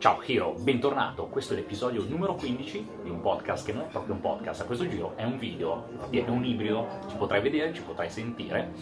Ciao Hiro, bentornato. Questo è l'episodio numero 15 di un podcast che non è proprio un podcast, a questo giro è un video, è un ibrido, ci potrai vedere, ci potrai sentire.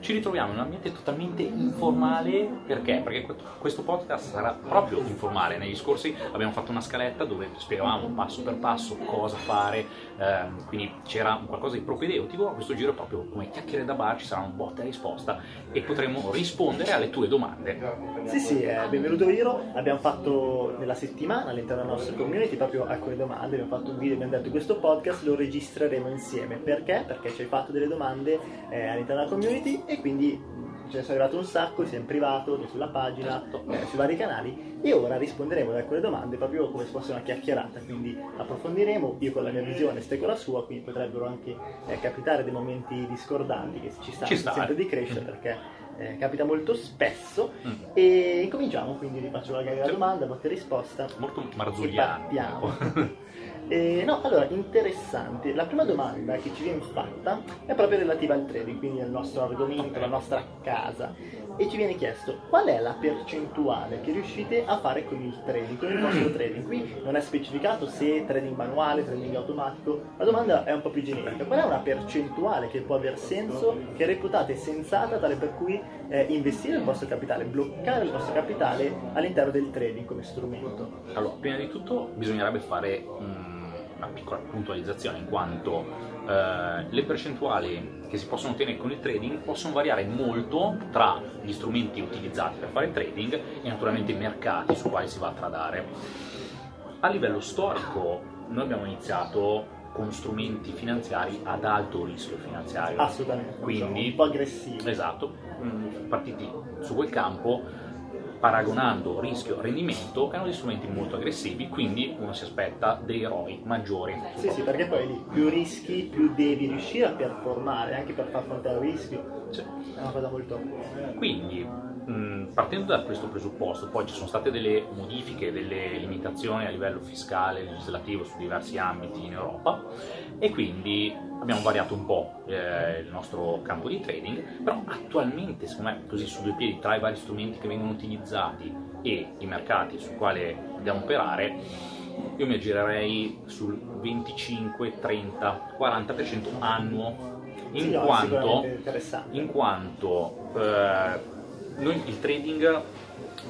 Ci ritroviamo in un ambiente totalmente informale, perché? Perché questo podcast sarà proprio informale. Negli scorsi abbiamo fatto una scaletta dove spiegavamo passo per passo cosa fare, ehm, quindi c'era qualcosa di propedeutico, a questo giro è proprio come chiacchiere da bar, ci sarà un botta e risposta e potremo rispondere alle tue domande. Sì, sì, eh, benvenuto Hiro, abbiamo fatto nella settimana all'interno della nostra community proprio alcune domande, abbiamo fatto un video, abbiamo detto questo podcast lo registreremo insieme. Perché? Perché ci hai fatto delle domande eh, all'interno della community e quindi ce ne sono arrivato un sacco sia in privato che sulla pagina, esatto. eh, sui vari canali e ora risponderemo ad alcune domande proprio come se fosse una chiacchierata, quindi approfondiremo io con la mia visione, ste con la sua, quindi potrebbero anche eh, capitare dei momenti discordanti che ci stanno sempre di crescere mm. perché eh, capita molto spesso. Mm. e incominciamo quindi vi faccio magari la domanda, botte risposta. Molto marzugliano Eh, no, allora, interessante. La prima domanda che ci viene fatta è proprio relativa al trading, quindi al nostro argomento, alla nostra casa. E ci viene chiesto qual è la percentuale che riuscite a fare con il trading, con il vostro trading. Qui non è specificato se trading manuale, trading automatico. La domanda è un po' più generica. Qual è una percentuale che può aver senso, che reputate sensata tale per cui eh, investire il vostro capitale, bloccare il vostro capitale all'interno del trading come strumento? Allora, prima di tutto bisognerebbe fare un una piccola puntualizzazione in quanto eh, le percentuali che si possono ottenere con il trading possono variare molto tra gli strumenti utilizzati per fare trading e naturalmente i mercati su quali si va a tradare. A livello storico noi abbiamo iniziato con strumenti finanziari ad alto rischio finanziario. Assolutamente. Quindi, un po' aggressivi. Esatto, mm, partiti su quel campo paragonando rischio-rendimento, erano degli strumenti molto aggressivi, quindi uno si aspetta dei ROI maggiori. Sì, sì, perché poi lì più rischi, più devi riuscire a performare, anche per far fronte al rischio. Sì. È una cosa molto... Quindi, mh, partendo da questo presupposto, poi ci sono state delle modifiche, delle limitazioni a livello fiscale, legislativo su diversi ambiti in Europa e quindi abbiamo variato un po' eh, il nostro campo di trading, però attualmente, secondo me, così su due piedi, tra i vari strumenti che vengono utilizzati e i mercati su quali dobbiamo operare, io mi aggirerei sul 25, 30, 40% annuo, in sì, quanto, in quanto eh, noi il trading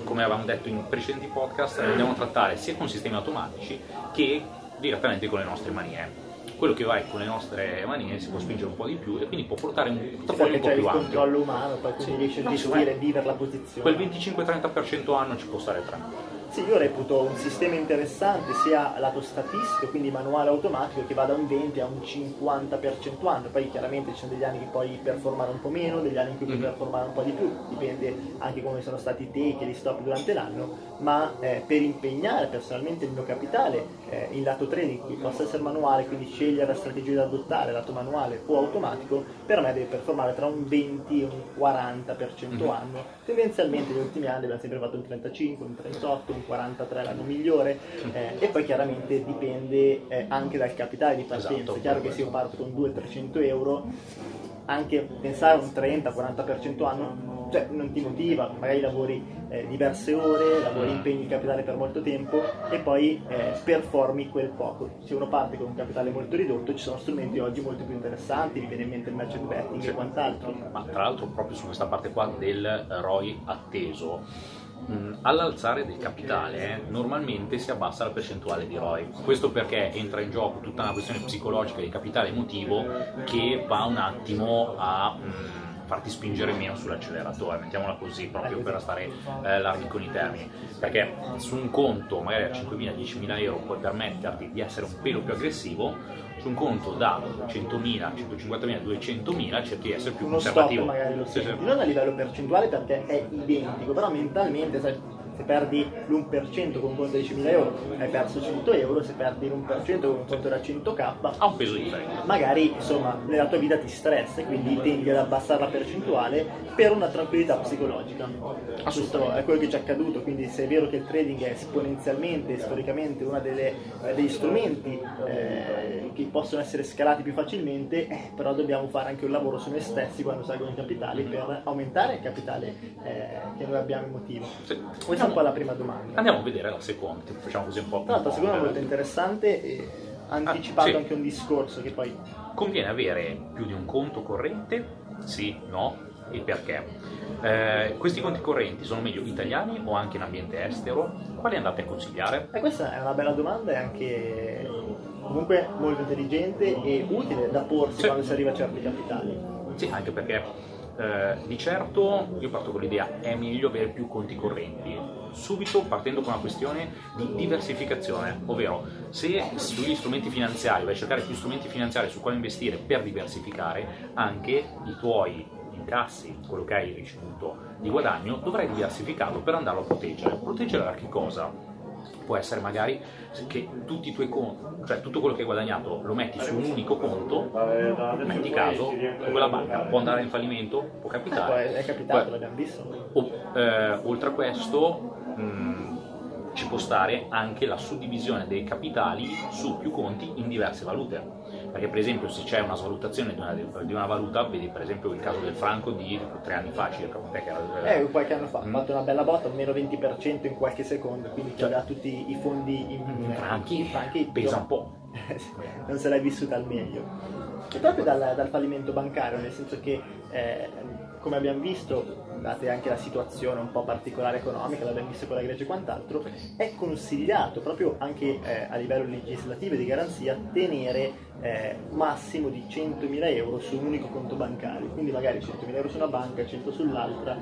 come avevamo detto in precedenti podcast, lo dobbiamo trattare sia con sistemi automatici che direttamente con le nostre manie quello che vai con le nostre manine si può spingere un po' di più e quindi può portare un portafoglio un po' più ampio. il controllo umano, poi quindi sì. riesce a gestire e vivere la posizione. Quel 25-30% anno ci può stare tranquillo. Sì, io reputo un sistema interessante sia lato statistico, quindi manuale automatico, che va da un 20 a un 50% anno. Poi chiaramente ci sono degli anni che puoi performare un po' meno, degli anni in cui puoi mm-hmm. performare un po' di più, dipende anche come sono stati i take e gli stop durante l'anno, ma eh, per impegnare personalmente il mio capitale eh, in lato trading, che possa essere manuale, quindi scegliere la strategia da adottare, lato manuale o automatico, per me deve performare tra un 20 e un 40% mm-hmm. anno. Tendenzialmente negli ultimi anni abbiamo sempre fatto un 35, un 38, un 43 l'anno migliore eh, e poi chiaramente dipende eh, anche dal capitale di partenza. Esatto, è chiaro che se io parto con 200-300 euro, anche pensare a un 30-40% anno cioè, non ti motiva, magari lavori eh, diverse ore, lavori mm. impegni il capitale per molto tempo e poi eh, performi quel poco. Se uno parte con un capitale molto ridotto ci sono strumenti oggi molto più interessanti, mi viene in mente il merchant betting e quant'altro. Ma tra l'altro proprio su questa parte qua del ROI atteso all'alzare del capitale normalmente si abbassa la percentuale di ROI. Questo perché entra in gioco tutta una questione psicologica di capitale emotivo che va un attimo a mm, farti spingere meno sull'acceleratore, mettiamola così, proprio per stare eh, larghi con i termini. Perché su un conto magari a 5.000-10.000 euro puoi permetterti di essere un pelo più aggressivo, su un conto da 100.000, 150.000, 200.000 cerchi di essere più Uno conservativo. Stop magari lo senti, non a livello percentuale perché è identico, però mentalmente sai, se perdi l'1% con un conto di 10.000 euro hai perso 100 euro, se perdi l'1% con un conto da 100k ha un peso differente. Magari insomma nella tua vita ti stressa e quindi tendi ad abbassare la percentuale per una tranquillità psicologica. Questo è quello che ci è accaduto, quindi se è vero che il trading è esponenzialmente, storicamente uno degli strumenti eh, che possono essere scalati più facilmente, eh, però dobbiamo fare anche un lavoro su noi stessi quando salgono i capitali per aumentare il capitale eh, che noi abbiamo emotivo. Sì Questa è un po' la prima domanda. Andiamo a vedere la seconda, facciamo così un po'. Tra l'altro, la seconda è molto interessante e ha anticipato Ah, sì. anche un discorso che poi Conviene avere più di un conto corrente? Sì, no? E perché? Eh, questi conti correnti sono meglio italiani o anche in ambiente estero? Quali andate a consigliare? E questa è una bella domanda e anche comunque molto intelligente e utile da porsi Sì. quando si arriva a certi capitali. Sì, anche perché eh, di certo io parto con l'idea è meglio avere più conti correnti. Subito partendo con una questione di diversificazione, ovvero se sugli strumenti finanziari vai a cercare più strumenti finanziari su quali investire per diversificare, anche i tuoi incassi, quello che hai ricevuto di guadagno, dovrai diversificarlo per andarlo a proteggere. Proteggere da che cosa? Può essere magari che tutti i tuoi conti, cioè tutto quello che hai guadagnato lo metti su un unico conto, metti caso, quella banca può andare in fallimento, può Eh, capitare. poi è capitato, l'abbiamo visto. o- eh, oltre a questo, mh, ci può stare anche la suddivisione dei capitali su più conti in diverse valute. Perché, per esempio, se c'è una svalutazione di una, di una valuta, vedi per esempio il caso del franco di tre anni fa circa, quant'è che era? Eh, qualche anno fa ha Mm. fatto una bella botta, meno 20% in qualche secondo, quindi che aveva tutti i fondi in, in franchi, in franchi pesa un po'. non se l'hai vissuta al meglio. E proprio dal, dal fallimento bancario, nel senso che, eh, come abbiamo visto, date anche la situazione un po' particolare economica, l'abbiamo visto con la Grecia e quant'altro, è consigliato proprio anche eh, a livello legislativo e di garanzia tenere eh, massimo di 100.000 euro su un unico conto bancario, quindi magari 100.000 euro su una banca, 100 sull'altra,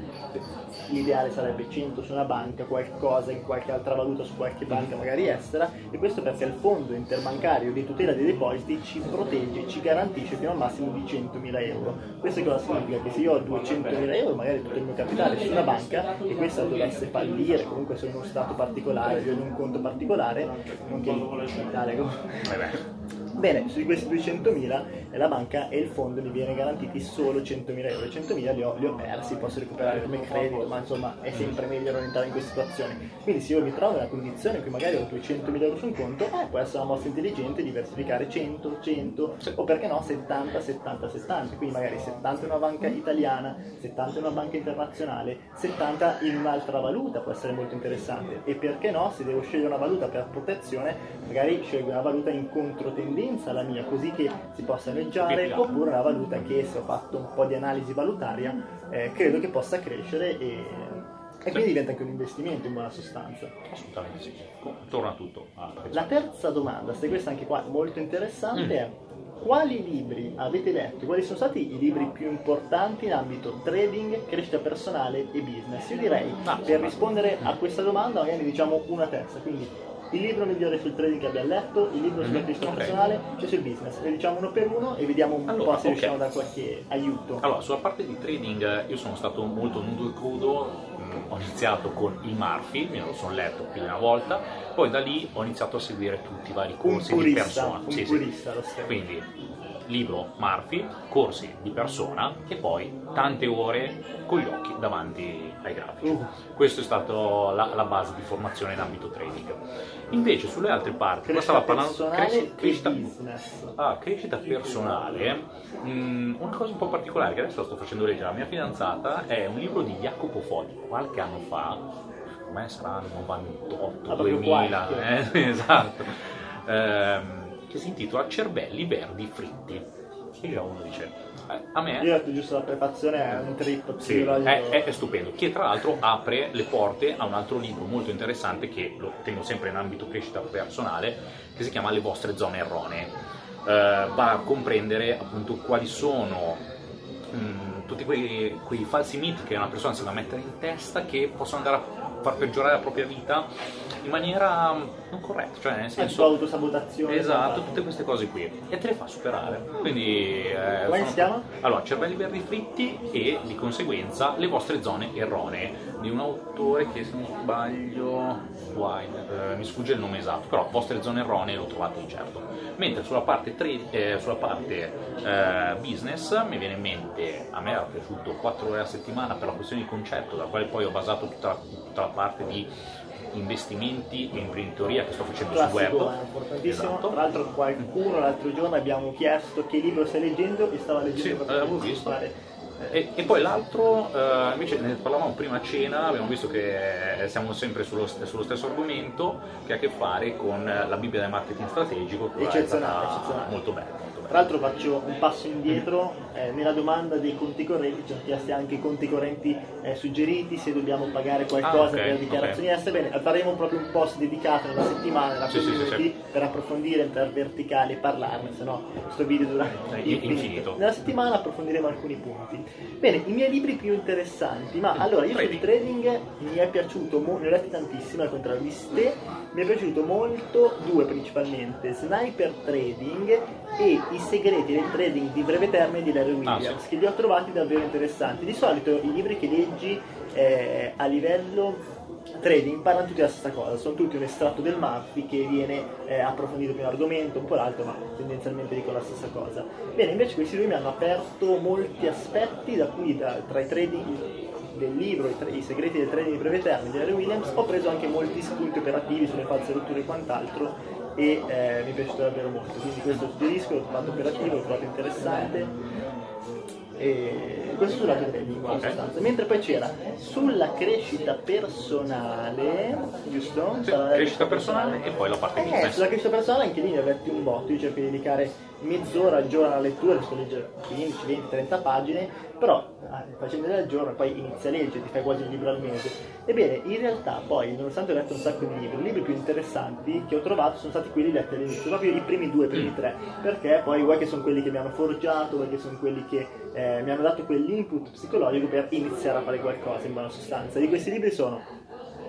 l'ideale sarebbe 100 su una banca, qualcosa in qualche altra valuta su qualche banca magari estera e questo perché il fondo interbancario di tutela dei depositi ci protegge, ci garantisce fino a un massimo di 100.000 euro. Questo cosa significa? Che se io ho 200.000 euro, magari tutto il mio capitale su una banca e questa dovesse fallire, comunque sono in uno stato particolare, io ho un conto particolare, nonché l'Italia Eh beh, Bene, su questi 200.000 eh, la banca e il fondo mi viene garantiti solo 100.000 euro. 100.000 li ho, li ho persi, posso recuperare come credito, ma insomma è sempre meglio non entrare in queste situazioni. Quindi se io mi trovo una condizione in cui magari ho 200.000 euro su un conto, eh, può essere una mossa intelligente diversificare 100, 100 o perché no 70, 70, 70. Quindi magari 70 in una banca italiana, 70 in una banca internazionale, 70 in un'altra valuta può essere molto interessante. E perché no, se devo scegliere una valuta per protezione, magari scelgo una valuta in controtendenza alla mia, così che si possa Esatto. oppure una valuta che se ho fatto un po' di analisi valutaria, eh, credo che possa crescere e, e quindi diventa anche un investimento in buona sostanza. assolutamente sì. Torna tutto. Ah, La terza domanda, se questa anche qua è molto interessante, Mm. è quali libri avete letto? Quali sono stati i libri più importanti in ambito trading, crescita personale e business? Io direi, Ah, per rispondere a questa domanda, magari ne diciamo una terza, quindi il libro migliore sul trading che abbiamo letto, il libro sulla Mhm, crescita ok. personale, cioè sul business. Ne diciamo uno per uno e vediamo un Allora, po' se ok. riusciamo a dare qualche aiuto. Allora, sulla parte di trading io sono stato molto nudo e crudo, mm, ho iniziato con il Murphy, me lo sono letto più di una volta, poi da lì ho iniziato a seguire tutti i vari un corsi di purista, persona. un Sì, sì. purista lo stesso. Quindi libro Murphy, corsi di persona e poi tante ore con gli occhi davanti ai grafici. Uh. Questa è stata la, la base di formazione in ambito trading. Invece sulle altre parti, Crescita stava parlando e crescita. Ah, crescita personale, mm, una cosa un po' particolare che adesso sto facendo leggere alla mia fidanzata è un libro di Jacopo Foggi, qualche anno fa, come sarà 98, Ah, proprio 2000, qualche. eh, esatto, ehm, che si intitola Cervelli Verdi Fritti. E già uno dice, eh, a me Io ho detto giusto la prefazione, è un trip sì, è, è- è stupendo, che tra l'altro apre le porte a un altro libro molto interessante che lo tengo sempre in ambito crescita personale, che si chiama Le vostre zone erronee. Eh, va a comprendere appunto quali sono mh, tutti quei, quei falsi miti che una persona si va a mettere in testa che possono andare a far peggiorare la propria vita in maniera non corretta, cioè nel senso... autosabotazione. Esatto, tutte queste cose qui e te le fa superare. Quindi eh, Come sono- si chiama? Allora, cervelli verdi fritti e di conseguenza le vostre zone erronee di un autore che se non sbaglio Wine, eh, mi sfugge il nome esatto, però vostre zone erronee lo trovate di certo. Mentre sulla parte, tre- eh, sulla parte eh, business mi viene in mente, a me era piaciuto 4 ore a settimana per la questione di concetto, dal quale poi ho basato tutta la, tutta la parte di investimenti e imprenditoria che sto facendo sul Classico, web. è importantissimo. Esatto. Tra l'altro qualcuno l'altro giorno abbiamo chiesto che libro stai leggendo e stava leggendo Sì, l'avevo visto. E, e poi l'altro, eh, invece ne parlavamo prima a cena, abbiamo visto che siamo sempre sullo, sullo stesso argomento, che ha a che fare con la Bibbia del marketing strategico, che è stata eccezionale. molto bella. Tra l'altro faccio un passo indietro, eh, nella domanda dei conti correnti ci hanno chiesti anche i conti correnti eh, suggeriti, se dobbiamo pagare qualcosa Ah, ok, per dichiarazioni estere, bene, faremo proprio un post dedicato nella settimana, nella Sì, sì, sì, community, sì. per approfondire per verticali e parlarne, se no questo video dura È infinito. infinito. Nella settimana approfondiremo alcuni punti. Bene, i miei libri più interessanti, ma allora io sul trading mi è piaciuto, mo- ne ho letti tantissimi al contrario di ste, mi è piaciuto molto due principalmente, Sniper Trading e i segreti del trading di breve termine di Larry Ah, Williams, sì. che li ho trovati davvero interessanti. Di solito i libri che leggi eh, a livello trading parlano tutti della stessa cosa, sono tutti un estratto del Murphy che viene eh, approfondito più un argomento, un po' l'altro, ma tendenzialmente dicono la stessa cosa. Bene, invece questi due mi hanno aperto molti aspetti da cui da- tra i trading del libro I, tre- I segreti del trading di breve termine di Larry Williams ho preso anche molti spunti operativi sulle false rotture e quant'altro e eh, mi è piaciuto davvero molto quindi questo suggerisco, l'ho trovato operativo, l'ho trovato interessante e questo sul lato trading in sostanza mentre poi c'era sulla crescita personale giusto? Sì, Sulla crescita personale e poi la parte eh, business. sulla crescita personale anche lì ne avverti un botto, io cerco di dedicare mezz'ora al giorno alla lettura, riesco a leggere 15, 20, 30 pagine, però ah, facendole al giorno poi inizi a leggere, ti fai quasi un libro al mese. Ebbene, in realtà poi, nonostante ho letto un sacco di libri, i libri più interessanti che ho trovato sono stati quelli letti all'inizio, proprio i primi due, i primi tre, perché poi vuoi che sono quelli che mi hanno forgiato, vuoi che sono quelli che eh, mi hanno dato quell'input psicologico per iniziare a fare qualcosa in buona sostanza. Di questi libri sono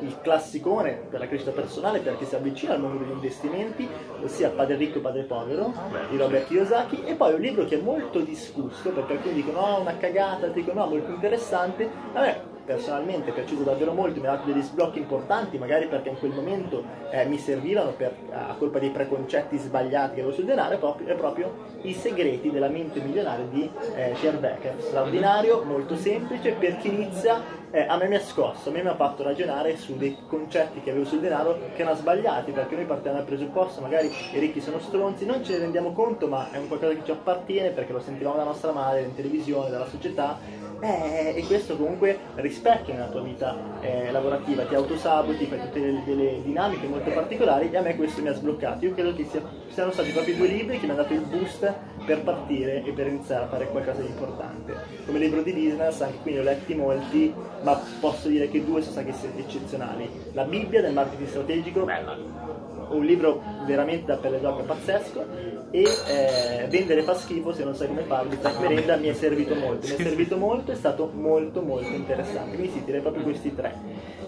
il classicone per la crescita personale perché si avvicina al mondo degli investimenti, ossia Padre ricco, Padre povero Beh, di Robert Kiyosaki e poi un libro che è molto discusso perché alcuni dicono no, una cagata, altri dicono no, molto interessante. Me personalmente è piaciuto davvero molto, mi ha dato degli sblocchi importanti, magari perché in quel momento eh, mi servivano per, a colpa dei preconcetti sbagliati che avevo sul denaro, è proprio, è proprio I segreti della mente milionaria di eh, Pierre Becker. Straordinario, molto semplice, per chi inizia eh, a me mi ha scosso, a me mi ha fatto ragionare su dei concetti che avevo sul denaro che erano sbagliati, perché noi partiamo dal presupposto, magari i ricchi sono stronzi, non ce ne rendiamo conto, ma è un qualcosa che ci appartiene perché lo sentivamo da nostra madre, in televisione, dalla società. Eh, e questo comunque rispecchia nella tua vita eh, lavorativa, ti autosaboti, fai tutte delle, delle dinamiche molto particolari e a me questo mi ha sbloccato. Io credo che sia- siano stati proprio due libri che mi hanno dato il boost per partire e per iniziare a fare qualcosa di importante. Come libro di business, anche qui ne ho letti molti, ma posso dire che due sono stati eccezionali. La Bibbia del marketing strategico, Bella. Un libro veramente da pelle d'oca pazzesco. E eh, vendere fa schifo se non sai come farlo Frank Merenda mi è servito molto mi è servito molto è stato molto molto interessante. Quindi sì direi proprio questi tre.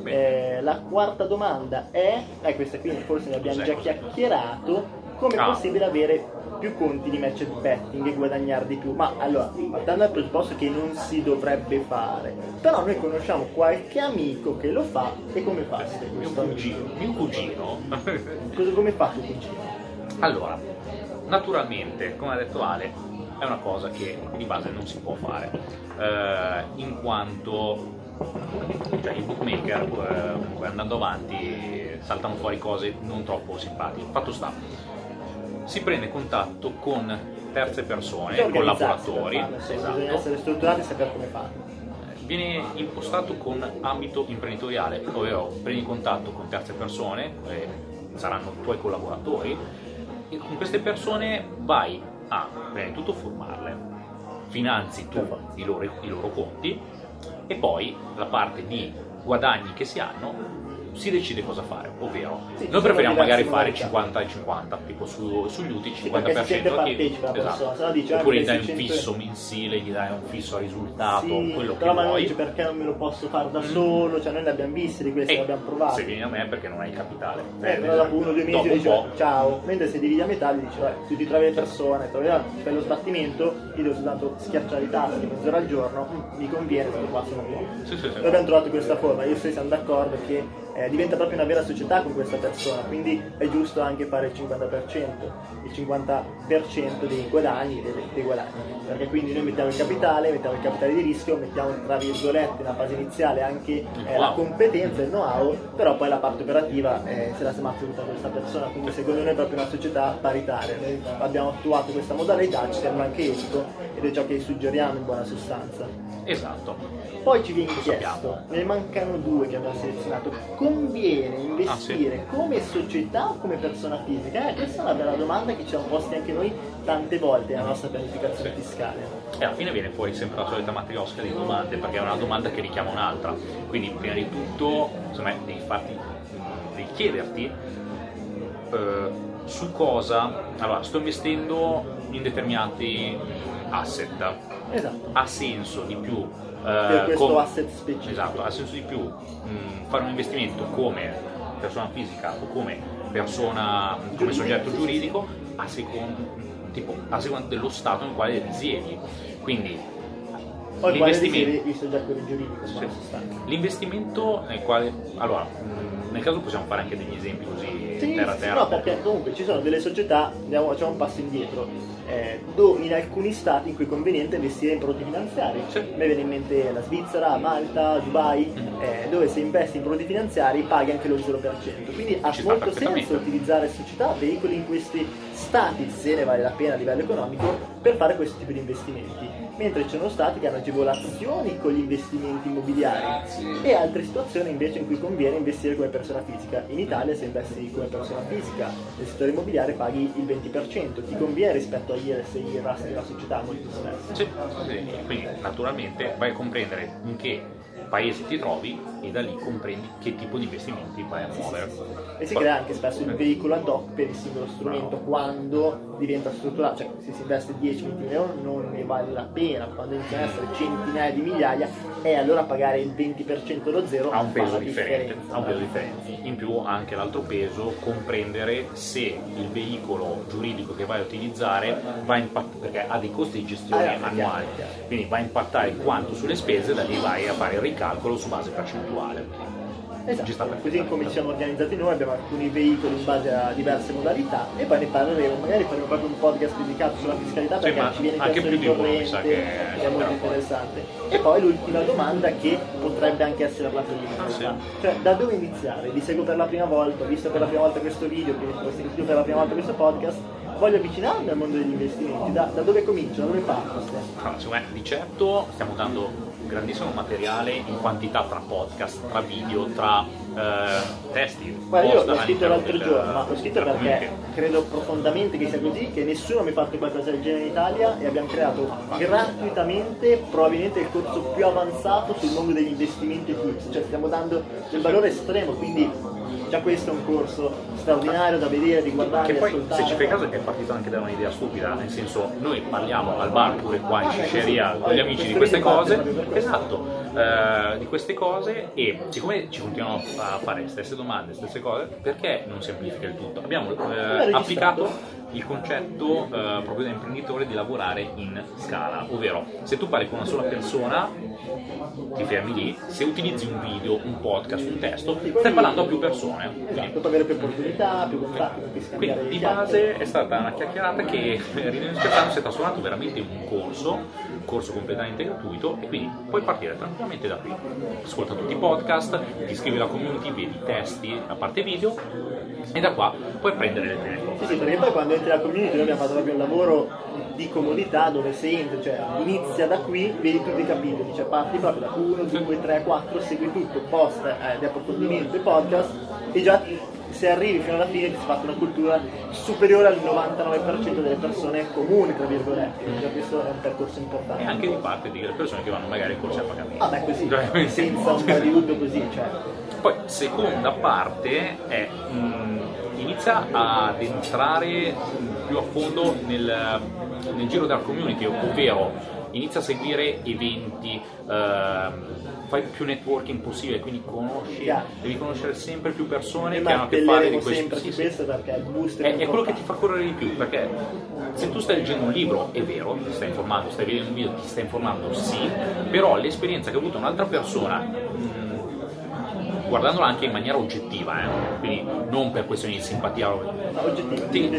Eh, la quarta domanda è eh, questa qui forse ne abbiamo già chiacchierato come è Ah. possibile avere più conti di match betting e guadagnare di più ma allora partendo dal presupposto che non si dovrebbe fare però noi conosciamo qualche amico che lo fa e come fa Mio cugino. Mio cugino. Cosa- come fa tuo cugino? Allora, naturalmente, come ha detto Ale, è una cosa che di base non si può fare, eh, in quanto cioè, i bookmaker eh, comunque andando avanti saltano fuori cose non troppo simpatiche. Fatto sta, si prende contatto con terze persone, organizzarsi collaboratori, farlo, sì, esatto. bisogna essere strutturati e sapere come farlo. viene impostato con ambito imprenditoriale, ovvero prendi contatto con terze persone, eh, saranno tuoi collaboratori, e con queste persone vai a prima di tutto formarle, finanzi tu i loro, i loro conti e poi la parte di guadagni che si hanno si decide cosa fare, ovvero Sì, noi sono preferiamo magari fare modalità. 50 e 50, tipo su- sugli utili Sì, perché si 50% sente e- partecipa la persona, esatto. se no dice, ah, oppure gli dai un dai 600 fisso mensile, gli dai un fisso risultato, Sì, quello che però ma non vuoi. dice perché non me lo posso fare da Mm. solo, cioè noi ne abbiamo visti di questi, E ne abbiamo provati. Se vieni a me perché non hai il capitale. Eh, però dopo uno o due mesi dice ciao, mentre se dividi a metà gli dici tu ti trovi le persone, trovi fai lo sbattimento, io devo soltanto schiacciare i tasti mezz'ora al giorno, mi conviene, questo qua sono buono. Sì, sì, sì. Noi abbiamo trovato questa forma, io te siamo d'accordo che eh, diventa proprio una vera società con questa persona, quindi è giusto anche fare il 50%, il 50% dei guadagni, dei, dei guadagni, perché quindi noi mettiamo il capitale, mettiamo il capitale di rischio, mettiamo tra virgolette nella fase iniziale anche eh, la competenza, il know-how, però poi la parte operativa eh, se la smazza tutta questa persona, quindi secondo noi è proprio una società paritaria, noi abbiamo attuato questa modalità, ci sembra anche etico ed è ciò che suggeriamo in buona sostanza. Esatto. Poi ci viene chiesto, ne mancano due che abbiamo selezionato, conviene investire ah, sì. come società o come persona fisica? Eh, questa è una bella domanda che ci siamo posti anche noi tante volte nella nostra pianificazione sì. fiscale. E alla fine viene fuori sempre la solita matriosca di domande, perché è una domanda che richiama un'altra. Quindi prima di tutto, insomma, devi, farti, devi chiederti eh, su cosa... Allora, sto investendo in determinati asset. Esatto. Ha senso di più per eh, questo com- asset specifico. Esatto, ha senso di più mh, fare un investimento come persona fisica o come persona, come soggetto giuridico a seconda, tipo, a seconda dello stato nel quale risiedi. Quindi o l'investimento, il soggetto giuridico, sì. l'investimento nel quale allora nel caso possiamo fare anche degli esempi così sì, terra a terra. No, perché comunque ci sono delle società, andiamo, facciamo un passo indietro, eh, in alcuni stati in cui è conveniente investire in prodotti finanziari. Sì. A me viene in mente la Svizzera, Malta, Dubai, mm. eh, dove se investi in prodotti finanziari paghi anche lo 0%. Quindi ha molto senso utilizzare società, veicoli in questi stati, se ne vale la pena a livello economico, per fare questo tipo di investimenti mentre ci sono stati che hanno agevolazioni con gli investimenti immobiliari. E altre situazioni invece in cui conviene investire come persona fisica. In Italia se investi come persona fisica. Nel settore immobiliare paghi il 20%, ti conviene rispetto a IRS e IRAS della società? Molto spesso. Sì, quindi naturalmente vai a comprendere in che paese ti trovi e da lì comprendi che tipo di investimenti vai a muovere. E si crea anche spesso il veicolo ad hoc per il singolo strumento. Quando diventa strutturato, cioè se si investe 10-20 euro non ne vale la pena, quando iniziano ad essere centinaia di migliaia e allora pagare il 20% lo zero ha un peso differente. Ha un peso differente. In più anche l'altro peso, comprendere se il veicolo giuridico che vai a utilizzare va a impattare, perché ha dei costi di gestione ah, annuali, quindi va a impattare quanto sulle spese, da lì vai a fare il ricalcolo su base percentuale. Esatto, così come ci siamo organizzati noi, abbiamo alcuni veicoli in base a diverse modalità e poi ne parleremo, magari faremo proprio un podcast dedicato sulla fiscalità perché sì, ci viene anche più di uno, che è molto interessante. E poi l'ultima domanda che potrebbe anche essere la prima, ah, sì. cioè da dove iniziare? Vi seguo per la prima volta, ho visto per la prima volta questo video, ho sentito per la prima volta questo podcast, voglio avvicinarmi al mondo degli investimenti, da, da dove comincio, da dove parto? Allora, di certo stiamo dando grandissimo materiale in quantità tra podcast, tra video, tra eh, testi. Guarda, io l'ho scritto l'altro giorno, ma l'ho scritto perché credo profondamente che sia così, che nessuno mi ha fatto qualcosa del genere in Italia e abbiamo creato gratuitamente probabilmente il corso più avanzato sul mondo degli investimenti e tips, cioè stiamo dando del valore estremo, quindi già questo è un corso straordinario da vedere, di guardare, che poi ascoltare. se ci fai caso è partito anche da un'idea stupida, nel senso noi parliamo al bar pure qua in Sicilia con gli amici di queste cose, esatto, eh, di queste cose e siccome ci continuiamo a fare le stesse domande, le stesse cose, perché non semplifica il tutto? Abbiamo eh, applicato il concetto eh, proprio da imprenditore di lavorare in scala, ovvero se tu parli con una sola persona ti fermi lì, se utilizzi un video, un podcast, un testo, stai parlando a più persone. Esatto, avere più opportunità, più contatti, Quindi di base è stata una chiacchierata che ridendo scherzando si è trasformato veramente in un corso, un corso completamente gratuito e quindi puoi partire tranquillamente da qui. Ascolta tutti i podcast, ti iscrivi alla community, vedi testi a parte video e da qua puoi prendere le prime cose. Sì, sì, perché poi quando entri nella community noi abbiamo fatto proprio un lavoro di comodità dove se entri, cioè inizia da qui, vedi tutti i capitoli, cioè parti proprio da 1, 2, 3, 4, segui tutto, post eh, di approfondimento e podcast e già se arrivi fino alla fine ti sei fatto una cultura superiore al 99% delle persone comuni, tra virgolette. Quindi questo è un percorso importante. E anche di parte di persone che vanno magari a corsi a pagamento. Ah, beh, così, cioè, senza un aiuto così, cioè. Poi, seconda parte è mh, inizia ad entrare più a fondo nel, nel giro della community, ovvero inizia a seguire eventi, eh, fai più networking possibile, quindi conosci, yeah. devi conoscere sempre più persone che hanno a che fare di questo. Sì, questo perché il boost è, è quello che ti fa correre di più, perché se tu stai leggendo un libro, è vero, ti stai informando, stai vedendo un video, ti stai informando, sì, però l'esperienza che ha avuto un'altra persona guardandola anche in maniera oggettiva, eh, quindi non per questioni di simpatia, ti,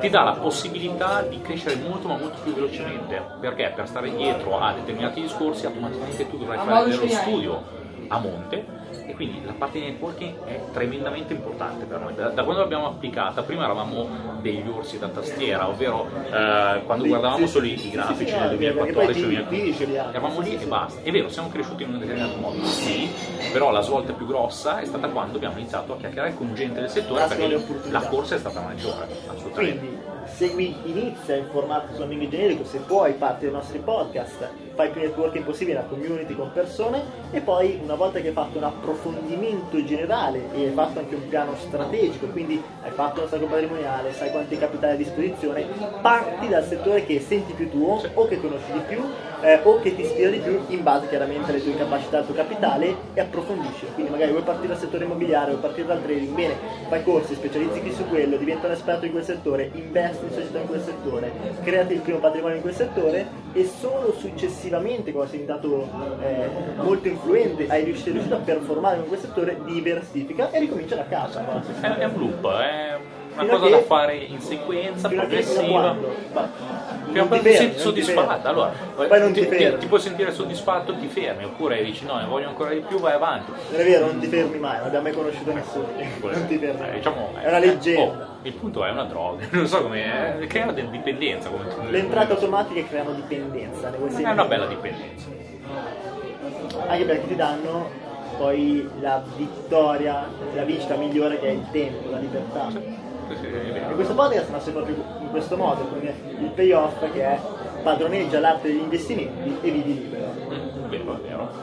ti dà la possibilità di crescere molto ma molto più velocemente, perché? Per stare dietro a determinati discorsi automaticamente tu dovrai fare dello studio a monte e quindi la parte di networking è tremendamente importante per noi. Da, da quando l'abbiamo applicata, prima eravamo degli orsi da tastiera, ovvero eh, quando guardavamo solo i grafici ti- 2014 ti dice gli altri. eravamo lì e basta. È vero, siamo cresciuti in un determinato modo, sì, però la svolta più grossa è stata quando abbiamo iniziato a chiacchierare con gente del settore perché la corsa è stata maggiore, assolutamente. Quindi segui, inizia a informarti su Amigo Generico, se puoi parti dai nostri podcast, fai più networking possibile, la community con persone e poi una volta che hai fatto un approfondimento generale e hai fatto anche un piano strategico, quindi hai fatto una stato patrimoniale, sai quanti capitali a disposizione, parti dal settore che senti più tuo o che conosci di più eh, o che ti ispira di più in base chiaramente alle tue capacità, al tuo capitale e approfondisci. Quindi magari vuoi partire dal settore immobiliare, vuoi partire dal trading, bene, fai corsi, specializzati su quello, diventa un esperto in quel settore, investi in società in quel settore, creati il primo patrimonio in quel settore e solo successivamente, quando sei diventato eh, molto influente, hai riuscito, sei riuscito a performare in quel settore, diversifica e ricomincia da capo. È, è un loop, è una cosa da fare in sequenza, progressiva. quando? Ma- Fino a ti quando ti ti soddisfatto, fermi. allora Poi non ti ti, ti- fermi. ti puoi sentire soddisfatto, ti fermi, oppure dici no, ne voglio ancora di più, vai avanti. Non è vero, non ti fermi mai, non abbiamo mai conosciuto nessuno. Non ti fermi Eh, mai. diciamo, È una leggenda. oh, il punto è una droga, non so come eh, crea dipendenza. Come tu- Le entrate automatiche creano dipendenza, è una bella dipendenza. Anche perché ti danno poi la vittoria, la vincita migliore che è il tempo, la libertà. Sì, E questo podcast nasce proprio in questo modo, con il payoff che è padroneggia l'arte degli investimenti e vivi libero.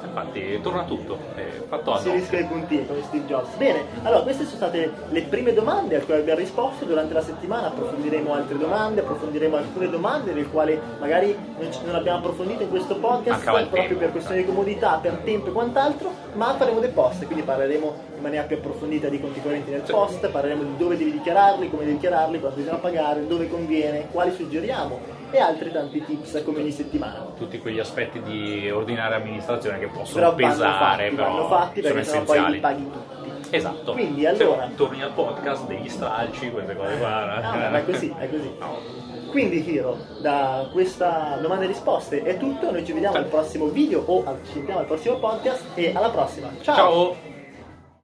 Infatti torna tutto, è fatto Si rischia i puntini come Steve Jobs. Bene, allora queste sono state le prime domande a cui abbiamo risposto. Durante la settimana approfondiremo altre domande, approfondiremo alcune domande nelle quali magari non, abbiamo approfondito in questo podcast il proprio tempo. per questioni di comodità, per tempo e quant'altro, ma faremo dei post, quindi parleremo in maniera più approfondita di conti correnti nel post, parleremo di dove devi dichiararli, come devi dichiararli, quanto bisogna pagare, dove conviene, quali suggeriamo e altri tanti tips come ogni settimana. Tutti quegli aspetti di ordinaria amministrazione che possono Però vanno pesare, fatti, però vanno fatti sono perché sennò poi li essenziali. paghi tutti. Esatto. Quindi, Se allora- no, torni al podcast degli stralci, queste cose qua. Ah, ma è così, è così. No. Quindi Hiro, da questa domanda e risposte è tutto, noi ci vediamo al prossimo video o ci sentiamo al prossimo podcast e alla prossima. Ciao! Ciao.